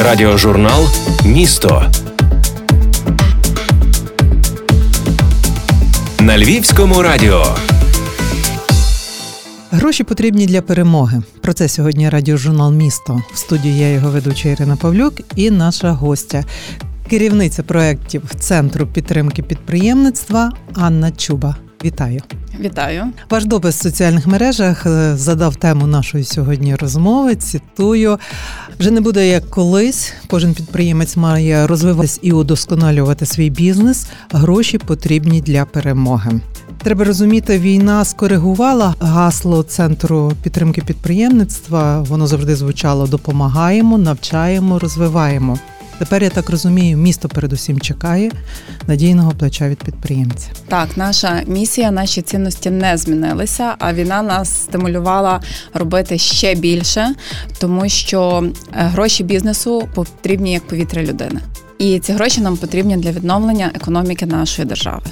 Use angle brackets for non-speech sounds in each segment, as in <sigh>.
Радіожурнал Місто на Львівському радіо. Гроші потрібні для перемоги. Про це сьогодні радіожурнал Місто. В студії я його ведуча Ірина Павлюк і наша гостя, керівниця проєктів Центру підтримки підприємництва Анна Чуба. Вітаю. Вітаю. Ваш допис в соціальних мережах е, задав тему нашої сьогодні розмови. Цитую: вже не буде як колись. Кожен підприємець має розвиватись і удосконалювати свій бізнес. Гроші потрібні для перемоги. Треба розуміти, війна скоригувала гасло центру підтримки підприємництва. Воно завжди звучало: допомагаємо, навчаємо, розвиваємо. Тепер я так розумію, місто передусім чекає надійного плеча від підприємця. Так, наша місія, наші цінності не змінилися. А війна нас стимулювала робити ще більше, тому що е, гроші бізнесу потрібні як повітря людини, і ці гроші нам потрібні для відновлення економіки нашої держави.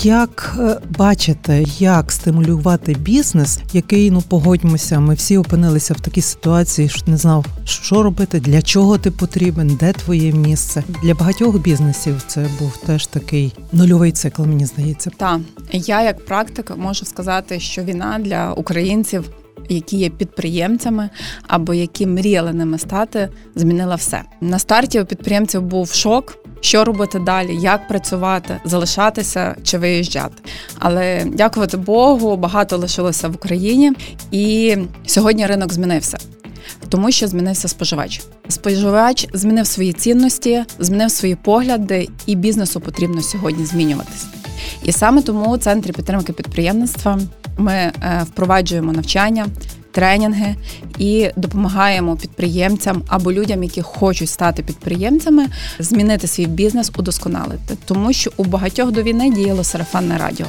Як е, бачите, як стимулювати бізнес, який ну погодьмося, ми всі опинилися в такій ситуації, що не знав, що робити, для чого ти потрібен, де твоє місце для багатьох бізнесів. Це був теж такий нульовий цикл. Мені здається, Так, я як практик можу сказати, що війна для українців. Які є підприємцями або які мріяли ними стати, змінила все на старті. У підприємців був шок, що робити далі, як працювати, залишатися чи виїжджати. Але дякувати Богу, багато лишилося в Україні, і сьогодні ринок змінився. Тому що змінився споживач. Споживач змінив свої цінності, змінив свої погляди, і бізнесу потрібно сьогодні змінюватися. І саме тому у центрі підтримки підприємництва ми е, впроваджуємо навчання, тренінги і допомагаємо підприємцям або людям, які хочуть стати підприємцями, змінити свій бізнес, удосконалити, тому що у багатьох до війни діяло сарафанне радіо.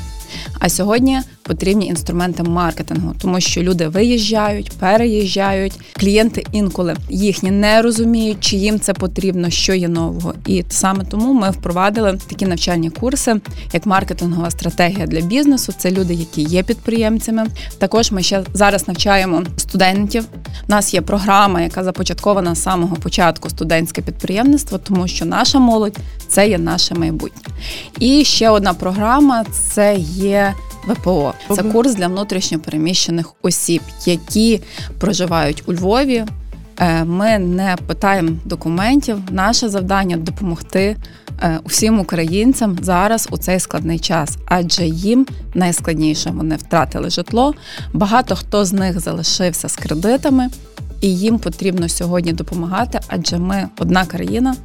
А сьогодні потрібні інструменти маркетингу, тому що люди виїжджають, переїжджають. Клієнти інколи їхні не розуміють, чи їм це потрібно, що є нового. І саме тому ми впровадили такі навчальні курси, як маркетингова стратегія для бізнесу. Це люди, які є підприємцями. Також ми ще зараз навчаємо студентів. У нас є програма, яка започаткована з самого початку студентське підприємництво, тому що наша молодь це є наше майбутнє. І ще одна програма це є. ВПО це курс для внутрішньопереміщених осіб, які проживають у Львові. Е, ми не питаємо документів. Наше завдання допомогти е, усім українцям зараз у цей складний час, адже їм найскладніше вони втратили житло. Багато хто з них залишився з кредитами, і їм потрібно сьогодні допомагати, адже ми одна країна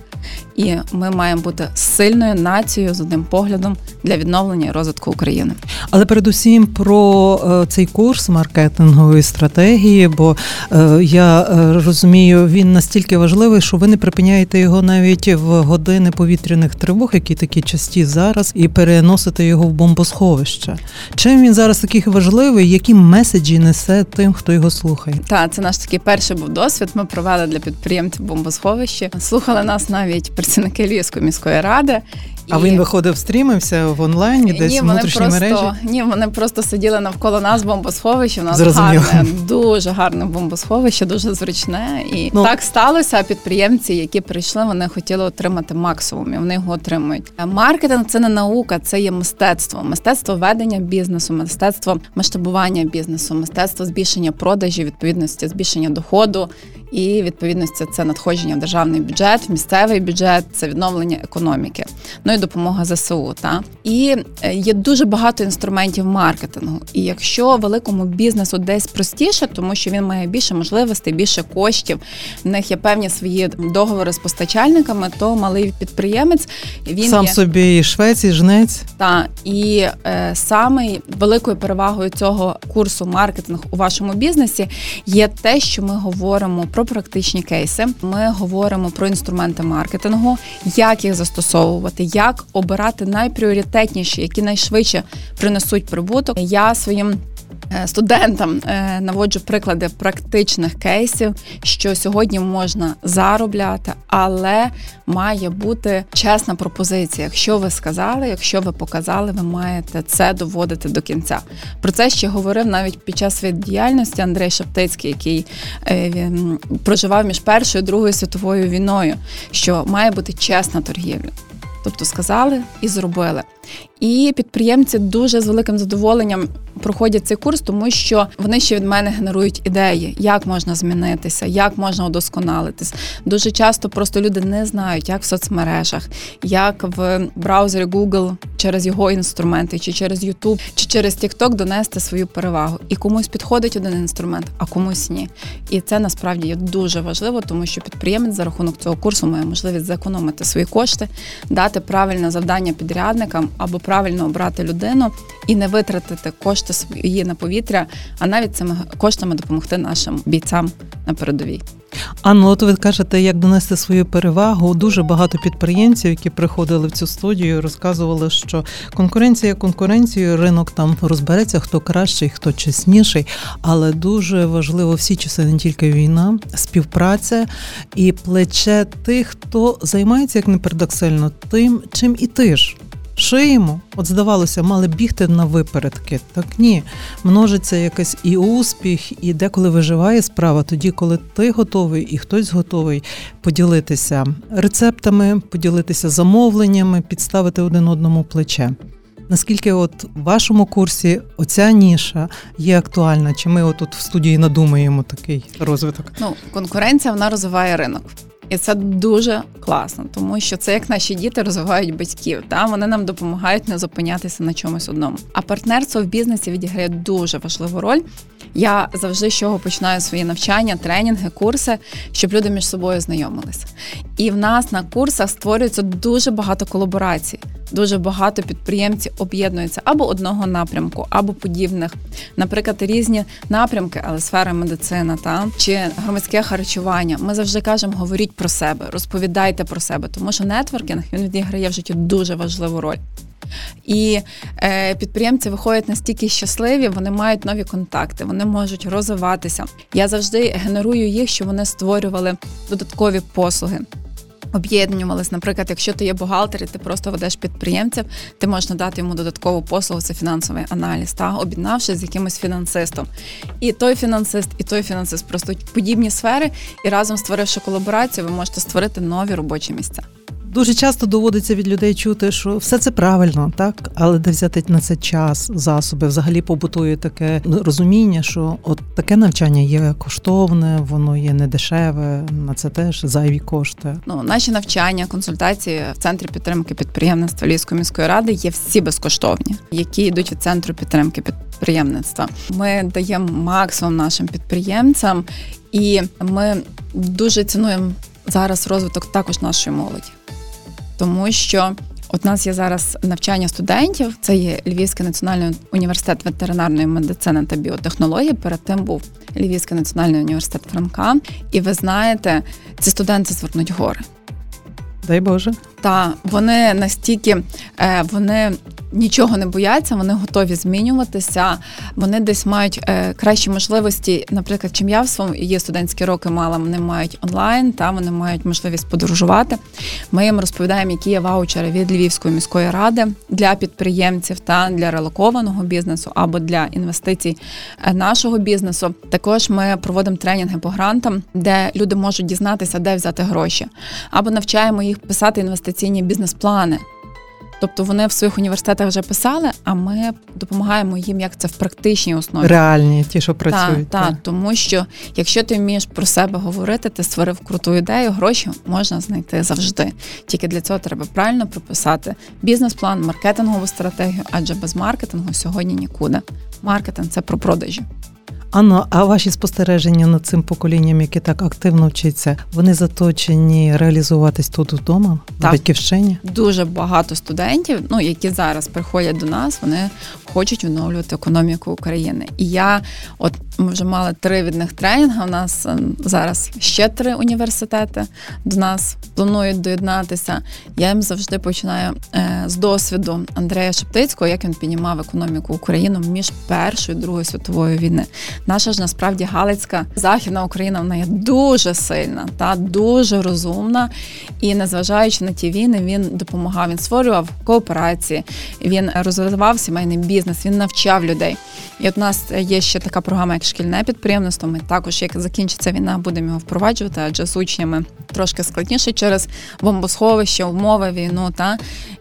і ми маємо бути сильною нацією з одним поглядом для відновлення і розвитку України. Але передусім про е, цей курс маркетингової стратегії, бо е, я е, розумію, він настільки важливий, що ви не припиняєте його навіть в години повітряних тривог, які такі часті зараз, і переносите його в бомбосховище. Чим він зараз такий важливий? Які меседжі несе тим, хто його слухає? Так, це наш такий перший був досвід. Ми провели для підприємців бомбосховище. Слухали нас навіть працівники Львівської міської ради. А він виходив, стрімився в онлайні, десь ні, в внутрішній просто, мережі? Ні, вони просто сиділи навколо нас бомбосховище. У нас Зрозуміло. гарне, дуже гарне бомбосховище, дуже зручне. І ну, так сталося. Підприємці, які прийшли, вони хотіли отримати максимум, і вони його отримують. Маркетинг це не наука, це є мистецтво. Мистецтво ведення бізнесу, мистецтво масштабування бізнесу, мистецтво збільшення продажів, відповідності, збільшення доходу. І відповідності це надходження в державний бюджет, місцевий бюджет, це відновлення економіки. Ну і допомога ЗСУ. Та і е, є дуже багато інструментів маркетингу. І якщо великому бізнесу десь простіше, тому що він має більше можливостей, більше коштів, в них є певні свої договори з постачальниками, то малий підприємець він сам є... собі і швець, і жнець. Та і е, саме великою перевагою цього курсу маркетинг у вашому бізнесі є те, що ми говоримо про практичні кейси. Ми говоримо про інструменти маркетингу, як їх застосовувати, як обирати найпріоритетніші, які найшвидше принесуть прибуток. Я своїм студентам е, наводжу приклади практичних кейсів, що сьогодні можна заробляти, але має бути чесна пропозиція. Якщо ви сказали, якщо ви показали, ви маєте це доводити до кінця. Про це ще говорив навіть під час своєї діяльності Андрей Шептицький, який він проживав між першою і другою світовою війною, що має бути чесна торгівля. Тобто сказали і зробили. І підприємці дуже з великим задоволенням проходять цей курс, тому що вони ще від мене генерують ідеї, як можна змінитися, як можна удосконалитись. Дуже часто просто люди не знають, як в соцмережах, як в браузері Google через його інструменти, чи через YouTube, чи через TikTok донести свою перевагу. І комусь підходить один інструмент, а комусь ні. І це насправді є дуже важливо, тому що підприємець за рахунок цього курсу має можливість зекономити свої кошти, дати правильне завдання підрядникам або правильно обрати людину і не витратити кошти свої на повітря, а навіть цими коштами допомогти нашим бійцям на передовій. Анно, от ви кажете, як донести свою перевагу. Дуже багато підприємців, які приходили в цю студію, розказували, що конкуренція конкуренцією, ринок там розбереться, хто кращий, хто чесніший. Але дуже важливо всі часи, не тільки війна, співпраця і плече тих, хто займається як не парадоксально, тим, чим і ти ж шиємо. От здавалося, мали бігти на випередки. Так ні, множиться якийсь і успіх, і деколи виживає справа, тоді, коли ти готовий і хтось готовий поділитися рецептами, поділитися замовленнями, підставити один одному плече. Наскільки от в вашому курсі оця ніша є актуальна? Чи ми отут в студії надумаємо такий розвиток? Ну, конкуренція вона розвиває ринок. І це дуже класно, тому що це як наші діти розвивають батьків. Та вони нам допомагають не зупинятися на чомусь одному. А партнерство в бізнесі відіграє дуже важливу роль. Я завжди з чого починаю свої навчання, тренінги, курси, щоб люди між собою знайомилися. І в нас на курсах створюється дуже багато колаборацій. Дуже багато підприємців об'єднуються або одного напрямку, або подібних, наприклад, різні напрямки, але сфера медицина та чи громадське харчування. Ми завжди кажемо, говоріть про себе, розповідайте про себе, тому що нетворкінг він відіграє в житті дуже важливу роль. І е, підприємці виходять настільки щасливі, вони мають нові контакти, вони можуть розвиватися. Я завжди генерую їх, щоб вони створювали додаткові послуги. Об'єднувались, наприклад, якщо ти є бухгалтер і ти просто ведеш підприємців, ти можеш надати йому додаткову послугу, це фінансовий аналіз, та об'єднавшись з якимось фінансистом. І той фінансист, і той фінансист просто подібні сфери, і разом створивши колаборацію, ви можете створити нові робочі місця. Дуже часто доводиться від людей чути, що все це правильно, так але де взяти на це час, засоби взагалі побутує таке розуміння, що от таке навчання є коштовне, воно є недешеве, на це теж зайві кошти. Ну наші навчання, консультації в центрі підтримки підприємництва Львівської міської ради є всі безкоштовні, які йдуть від центру підтримки підприємництва. Ми даємо максимум нашим підприємцям, і ми дуже цінуємо зараз розвиток також нашої молоді тому що от нас є зараз навчання студентів. Це є Львівський національний університет ветеринарної медицини та біотехнології. Перед тим був Львівський національний університет Франка. І ви знаєте, ці студенти звернуть гори. Дай Боже. Та вони настільки е, вони нічого не бояться, вони готові змінюватися. Вони десь мають е, кращі можливості. Наприклад, чим я в своєму студентські роки мала, вони мають онлайн, та вони мають можливість подорожувати. Ми їм розповідаємо, які є ваучери від Львівської міської ради для підприємців та для релокованого бізнесу або для інвестицій е, нашого бізнесу. Також ми проводимо тренінги по грантам, де люди можуть дізнатися, де взяти гроші, або навчаємо їх писати інвестиційні бізнес-плани. Тобто вони в своїх університетах вже писали, а ми допомагаємо їм, як це в практичній основі. Реальні, ті, що працюють. Так, так, тому що якщо ти вмієш про себе говорити, ти створив круту ідею, гроші можна знайти завжди. Тільки для цього треба правильно прописати бізнес-план, маркетингову стратегію, адже без маркетингу сьогодні нікуди. Маркетинг це про продажі. Анно, а ваші спостереження над цим поколінням, яке так активно вчиться, вони заточені реалізуватись тут вдома, так. в батьківщині? Дуже багато студентів, ну які зараз приходять до нас, вони хочуть оновлювати економіку України. І я, от Ми вже мали три від них тренінги. У нас ем, зараз ще три університети до нас планують доєднатися. Я їм завжди починаю е, з досвіду Андрея Шептицького, як він піднімав економіку України між першою і другою світовою війни. Наша ж насправді Галицька західна Україна вона є дуже сильна та дуже розумна. І незважаючи на ті війни, він допомагав. Він створював кооперації, він розвивав сімейний бізнес, він навчав людей. І от у нас є ще така програма, як шкільне підприємництво. Ми також, як закінчиться війна, будемо його впроваджувати, адже з учнями трошки складніше через бомбосховище, умови, війну. Та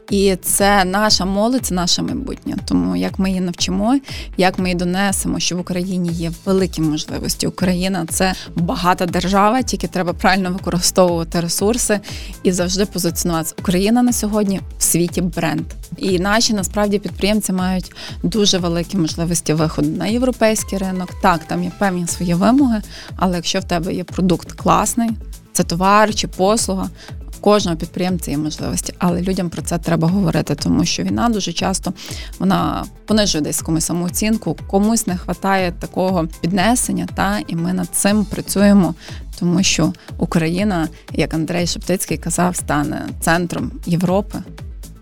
і це наша молодь, це наше майбутнє. Тому як ми її навчимо, як ми її донесемо, що в Україні є великі можливості. Україна це багата держава, тільки треба правильно використовувати ресурси і завжди позиціонуватися. Україна на сьогодні в світі бренд. І наші насправді підприємці мають дуже великі можливості виходу на європейський ринок. Так, там є певні свої вимоги, але якщо в тебе є продукт класний, це товар чи послуга, кожного підприємця є можливості, але людям про це треба говорити, тому що війна дуже часто вона понижує десь комусь самооцінку, комусь не вистачає такого піднесення, та і ми над цим працюємо. Тому що Україна, як Андрей Шептицький казав, стане центром Європи.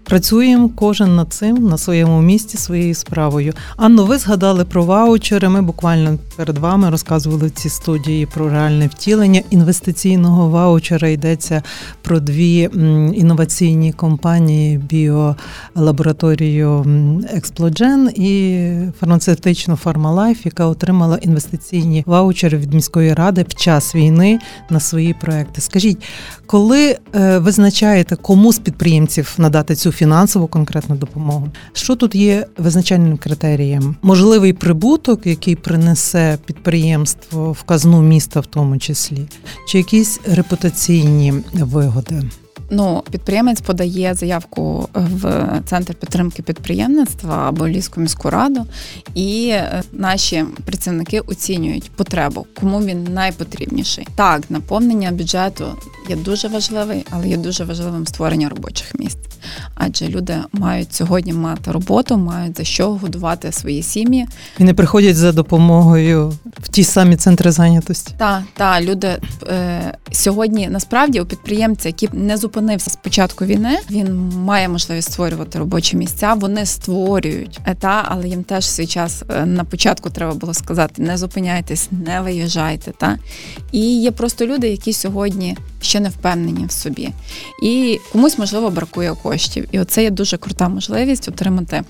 Працюємо кожен над цим на своєму місці своєю справою. Анно, ви згадали про ваучери. Ми буквально перед вами розказували ці студії про реальне втілення інвестиційного ваучера. Йдеться про дві інноваційні компанії: біолабораторію Експлоджен і фармацевтичну Фармалайф, яка отримала інвестиційні ваучери від міської ради в час війни на свої проекти. Скажіть, коли е, визначаєте, кому з підприємців надати цю фінансову конкретну допомогу. Що тут є визначальним критерієм? Можливий прибуток, який принесе підприємство в казну міста, в тому числі, чи якісь репутаційні вигоди? Ну, підприємець подає заявку в центр підтримки підприємництва або Львівську міську раду, і е, наші працівники оцінюють потребу, кому він найпотрібніший. Так, наповнення бюджету є дуже важливий, але є дуже важливим створення робочих місць. Адже люди мають сьогодні мати роботу, мають за що годувати свої сім'ї. І не приходять за допомогою в ті самі центри зайнятості. Так, так, люди е, сьогодні насправді у підприємця, який не зупинився з початку війни, він має можливість створювати робочі місця. Вони створюють е, та, але їм теж свій час е, на початку треба було сказати: не зупиняйтесь, не виїжджайте. Та і є просто люди, які сьогодні ще не впевнені в собі, і комусь можливо бракує коштів. І оце є дуже крута можливість отримати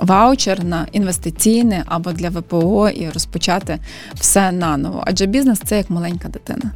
ваучер на інвестиційне або для ВПО і розпочати все наново. Адже бізнес це як маленька дитина.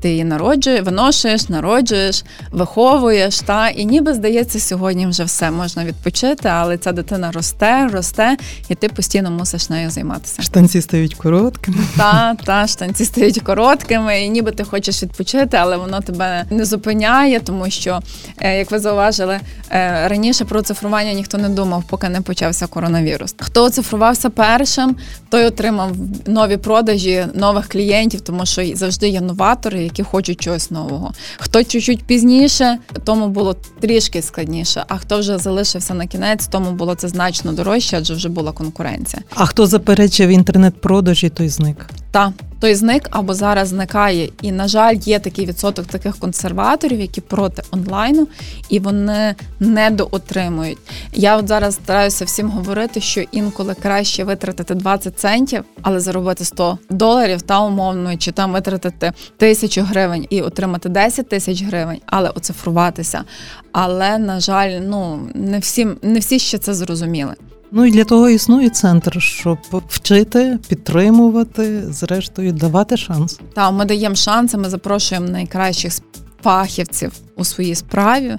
Ти її народжуєш, виношуєш, народжуєш, виховуєш, та і ніби здається, сьогодні вже все можна відпочити, але ця дитина росте, росте, і ти постійно мусиш нею займатися. Штанці стають короткими. Та, та штанці стають короткими, і ніби ти хочеш відпочити, але воно тебе не зупиняє, тому що, е, як ви зауважили, е, раніше про цифрування ніхто не думав, поки не почався коронавірус. Хто оцифрувався першим, той отримав нові продажі нових клієнтів, тому що завжди є новатори які хочуть чогось нового. Хто чуть-чуть пізніше, тому було трішки складніше. А хто вже залишився на кінець, тому було це значно дорожче, адже вже була конкуренція. А хто заперечив інтернет-продажі, той зник. Та той зник або зараз зникає. І, на жаль, є такий відсоток таких консерваторів, які проти онлайну, і вони недоотримують. Я от зараз стараюся всім говорити, що інколи краще витратити 20 центів, але заробити 100 доларів та умовно, чи там витратити тисячу гривень і отримати 10 тисяч гривень, але оцифруватися. Але на жаль, ну не всі не всі ще це зрозуміли. Ну і для того існує центр, щоб вчити, підтримувати, зрештою давати шанс. Так, ми даємо шанси. Ми запрошуємо найкращих фахівців у своїй справі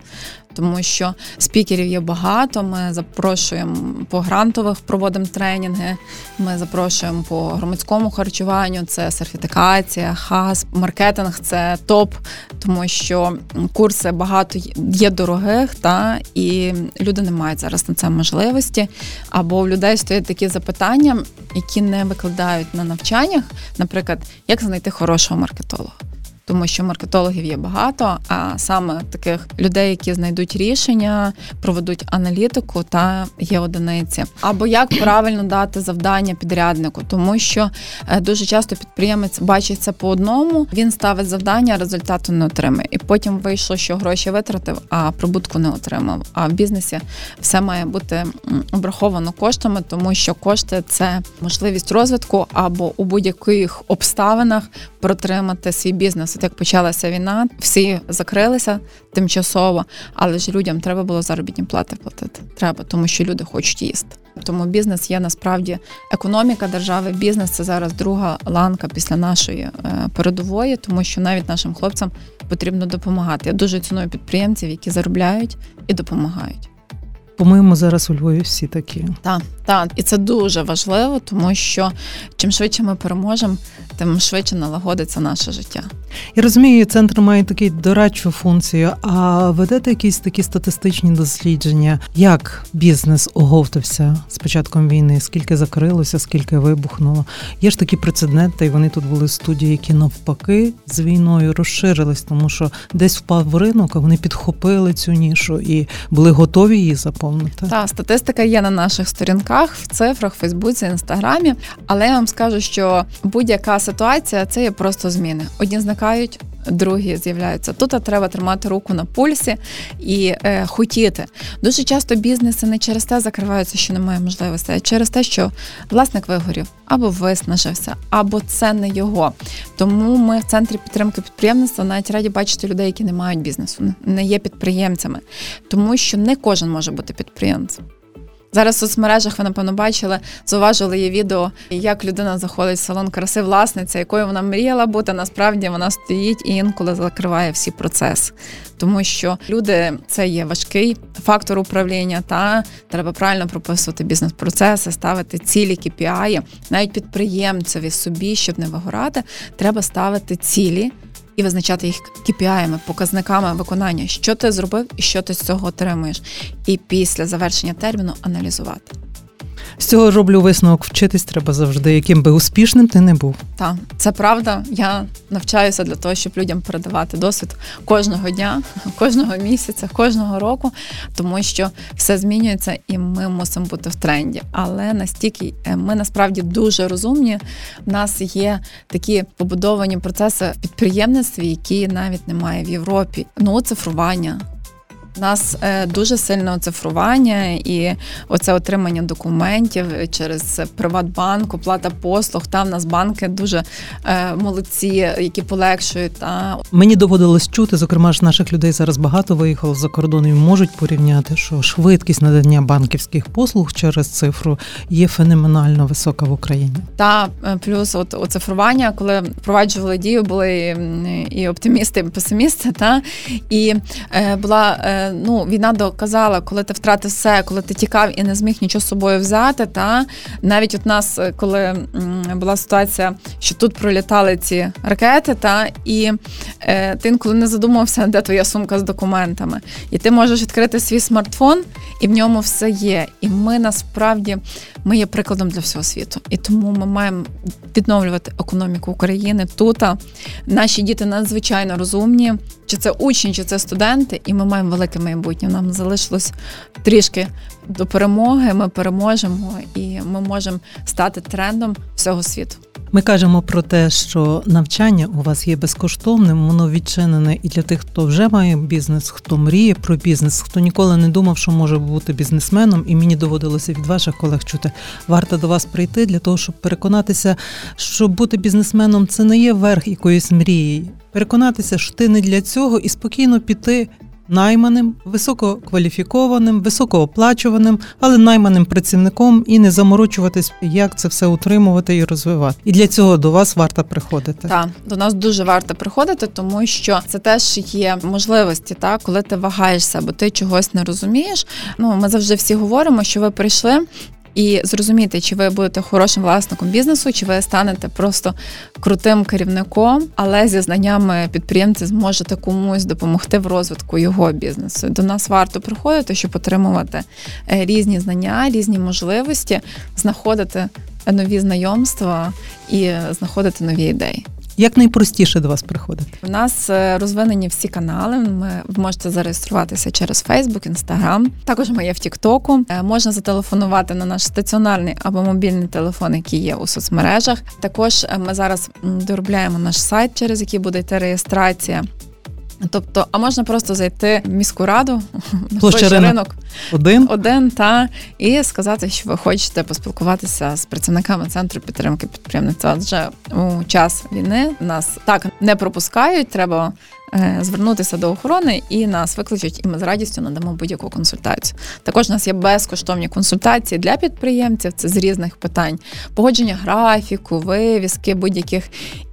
тому що спікерів є багато. Ми запрошуємо по грантових, проводимо тренінги. Ми запрошуємо по громадському харчуванню. Це сертифікація, хас, маркетинг це топ, тому що курси багато є дорогих, та і люди не мають зараз на це можливості. Або у людей стоять такі запитання, які не викладають на навчаннях, наприклад, як знайти хорошого маркетолога. Тому що маркетологів є багато, а саме таких людей, які знайдуть рішення, проведуть аналітику, та є одиниці. Або як правильно дати завдання підряднику, тому що е, дуже часто підприємець бачить це по одному, він ставить завдання, результату не отримає. І потім вийшло, що гроші витратив, а прибутку не отримав. А в бізнесі все має бути обраховано коштами, тому що кошти це можливість розвитку або у будь-яких обставинах протримати свій бізнес. От як почалася війна, всі закрилися тимчасово, але ж людям треба було заробітні плати платити. Треба, тому що люди хочуть їсти. Тому бізнес є насправді економіка держави. Бізнес це зараз друга ланка після нашої е, передової, тому що навіть нашим хлопцям потрібно допомагати. Я дуже ціную підприємців, які заробляють і допомагають. По-моєму, зараз у Львові всі такі. Так, так, і це дуже важливо, тому що чим швидше ми переможемо, тим швидше налагодиться наше життя. Я розумію, центр має таку дорадчу функцію. А ведете якісь такі статистичні дослідження, як бізнес оговтався з початком війни? Скільки закрилося, скільки вибухнуло? Є ж такі прецеденти, і вони тут були в студії, які навпаки з війною розширились, тому що десь впав ринок, а вони підхопили цю нішу і були готові її заповнити. Так, статистика є на наших сторінках в цифрах, Фейсбуці, Інстаграмі. Але я вам скажу, що будь-яка ситуація це є просто зміни. Одні зникають. Другі з'являються тут. Треба тримати руку на пульсі і е, хотіти. Дуже часто бізнеси не через те закриваються, що немає можливості, а через те, що власник вигорів або виснажився, або це не його. Тому ми в центрі підтримки підприємництва навіть раді бачити людей, які не мають бізнесу, не є підприємцями, тому що не кожен може бути підприємцем. Зараз в соцмережах ви напевно бачили, зауважили є відео, як людина заходить в салон краси, власниця, якою вона мріяла бути. Насправді вона стоїть і інколи закриває всі процеси. Тому що люди це є важкий фактор управління, та треба правильно прописувати бізнес-процеси, ставити цілі KPI. навіть підприємцеві собі, щоб не вигорати, треба ставити цілі і визначати їх KPI-ами, показниками виконання, що ти зробив і що ти з цього отримуєш. І після завершення терміну аналізувати. З цього роблю висновок вчитись треба завжди, яким би успішним ти не був. Так, це правда. Я навчаюся для того, щоб людям передавати досвід кожного дня, кожного місяця, кожного року, тому що все змінюється і ми мусимо бути в тренді. Але настільки е, ми насправді дуже розумні. У нас є такі побудовані процеси підприємництві, які навіть немає в Європі. Ну, цифрування. У нас е, дуже сильне оцифрування і оце отримання документів через Приватбанк, оплата послуг. Там в нас банки дуже е, молодці, які полегшують. Та мені доводилось чути, зокрема ж наших людей зараз багато виїхало за кордон і можуть порівняти, що швидкість надання банківських послуг через цифру є феноменально висока в Україні. Та е, плюс, от оцифрування, коли впроваджували дію, були і оптимісти, і песимісти, та і е, була. Ну, війна доказала, коли ти втратив все, коли ти тікав і не зміг нічого з собою взяти. Та навіть от нас, е, коли була ситуація, що тут пролітали ці ракети, та і е, ти інколи не задумався, де твоя сумка з документами. І ти можеш відкрити свій смартфон, і в ньому все є. І ми насправді ми є прикладом для всього світу. І тому ми маємо відновлювати економіку України тут. Наші діти надзвичайно розумні, чи це учні, чи це студенти, і ми маємо велике майбутнє. Нам залишилось трішки до перемоги. Ми переможемо і ми можемо стати трендом всього світу. Ми кажемо про те, що навчання у вас є безкоштовним, воно відчинене і для тих, хто вже має бізнес, хто мріє про бізнес, хто ніколи не думав, що може бути бізнесменом, і мені доводилося від ваших колег чути. Варто до вас прийти для того, щоб переконатися, що бути бізнесменом це не є верх якоїсь мрії. Переконатися, що ти не для цього, і спокійно піти найманим, висококваліфікованим, високооплачуваним, але найманим працівником і не заморочуватись, як це все утримувати і розвивати. І для цього до вас варто приходити. Так, до нас дуже варто приходити, тому що це теж є можливості, так коли ти вагаєшся, бо ти чогось не розумієш. Ну ми завжди всі говоримо, що ви прийшли і зрозуміти, чи ви будете хорошим власником бізнесу, чи ви станете просто крутим керівником, але зі знаннями підприємці зможете комусь допомогти в розвитку його бізнесу. До нас варто приходити, щоб отримувати е, різні знання, різні можливості, знаходити нові знайомства і знаходити нові ідеї. Як найпростіше до вас приходити? У нас е, розвинені всі канали. Ми можете зареєструватися через Facebook, Instagram. Також ми є в Тіктоку. Е, можна зателефонувати на наш стаціонарний або мобільний телефон, який є у соцмережах. Також е, ми зараз доробляємо наш сайт, через який буде йти реєстрація. Тобто, а можна просто зайти в міську раду <laughs> Площа ринок. ринок один один та і сказати, що ви хочете поспілкуватися з працівниками центру підтримки підприємництва. Адже у час війни нас так не пропускають. Треба звернутися до охорони і нас викличуть, і ми з радістю надамо будь-яку консультацію. Також у нас є безкоштовні консультації для підприємців. Це з різних питань: погодження графіку, вивіски, будь-яких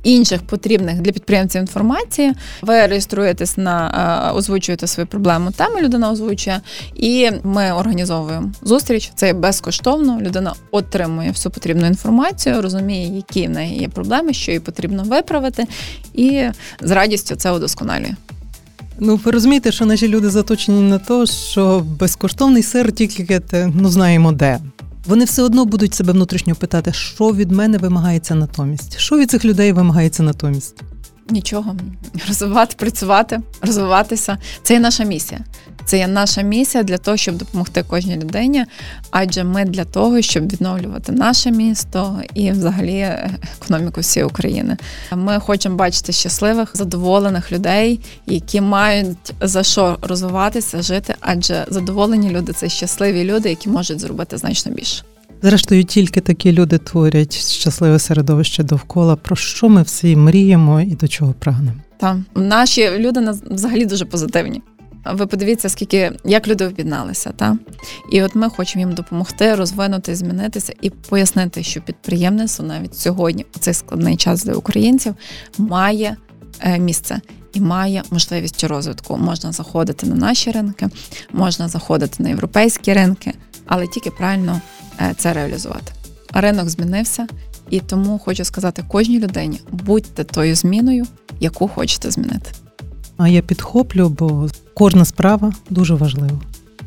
інших потрібних для підприємців інформації. Ви реєструєтесь на е, озвучуєте свою проблему. Тему людина озвучує, і ми організовуємо зустріч. Це безкоштовно. Людина отримує всю потрібну інформацію, розуміє, які в неї є проблеми, що їй потрібно виправити, і з радістю це удосконалює каналі. Ну, ви розумієте, що наші люди заточені на те, що безкоштовний сир тільки ну знаємо де. Вони все одно будуть себе внутрішньо питати, що від мене вимагається натомість, що від цих людей вимагається натомість. Нічого розвивати, працювати, розвиватися це є наша місія. Це є наша місія для того, щоб допомогти кожній людині. Адже ми для того, щоб відновлювати наше місто і, взагалі, економіку всієї України. Ми хочемо бачити щасливих, задоволених людей, які мають за що розвиватися, жити. Адже задоволені люди це щасливі люди, які можуть зробити значно більше. Зрештою, тільки такі люди творять щасливе середовище довкола. Про що ми всі мріємо і до чого прагнемо? Так, наші люди взагалі дуже позитивні. Ви подивіться, скільки як люди об'єдналися, та і от ми хочемо їм допомогти, розвинути, змінитися і пояснити, що підприємництво навіть сьогодні, у цей складний час для українців, має е, місце. І має можливість розвитку. Можна заходити на наші ринки, можна заходити на європейські ринки, але тільки правильно е, це реалізувати. Ринок змінився, і тому хочу сказати кожній людині: будьте тою зміною, яку хочете змінити. А я підхоплю, бо кожна справа дуже важлива.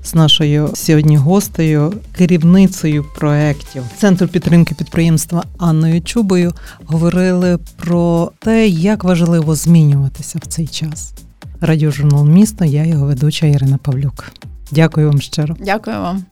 З нашою сьогодні гостею, керівницею проєктів Центру підтримки підприємства Анною Чубою говорили про те, як важливо змінюватися в цей час. Радіожурнал місто, я його ведуча Ірина Павлюк. Дякую вам щиро. Дякую вам.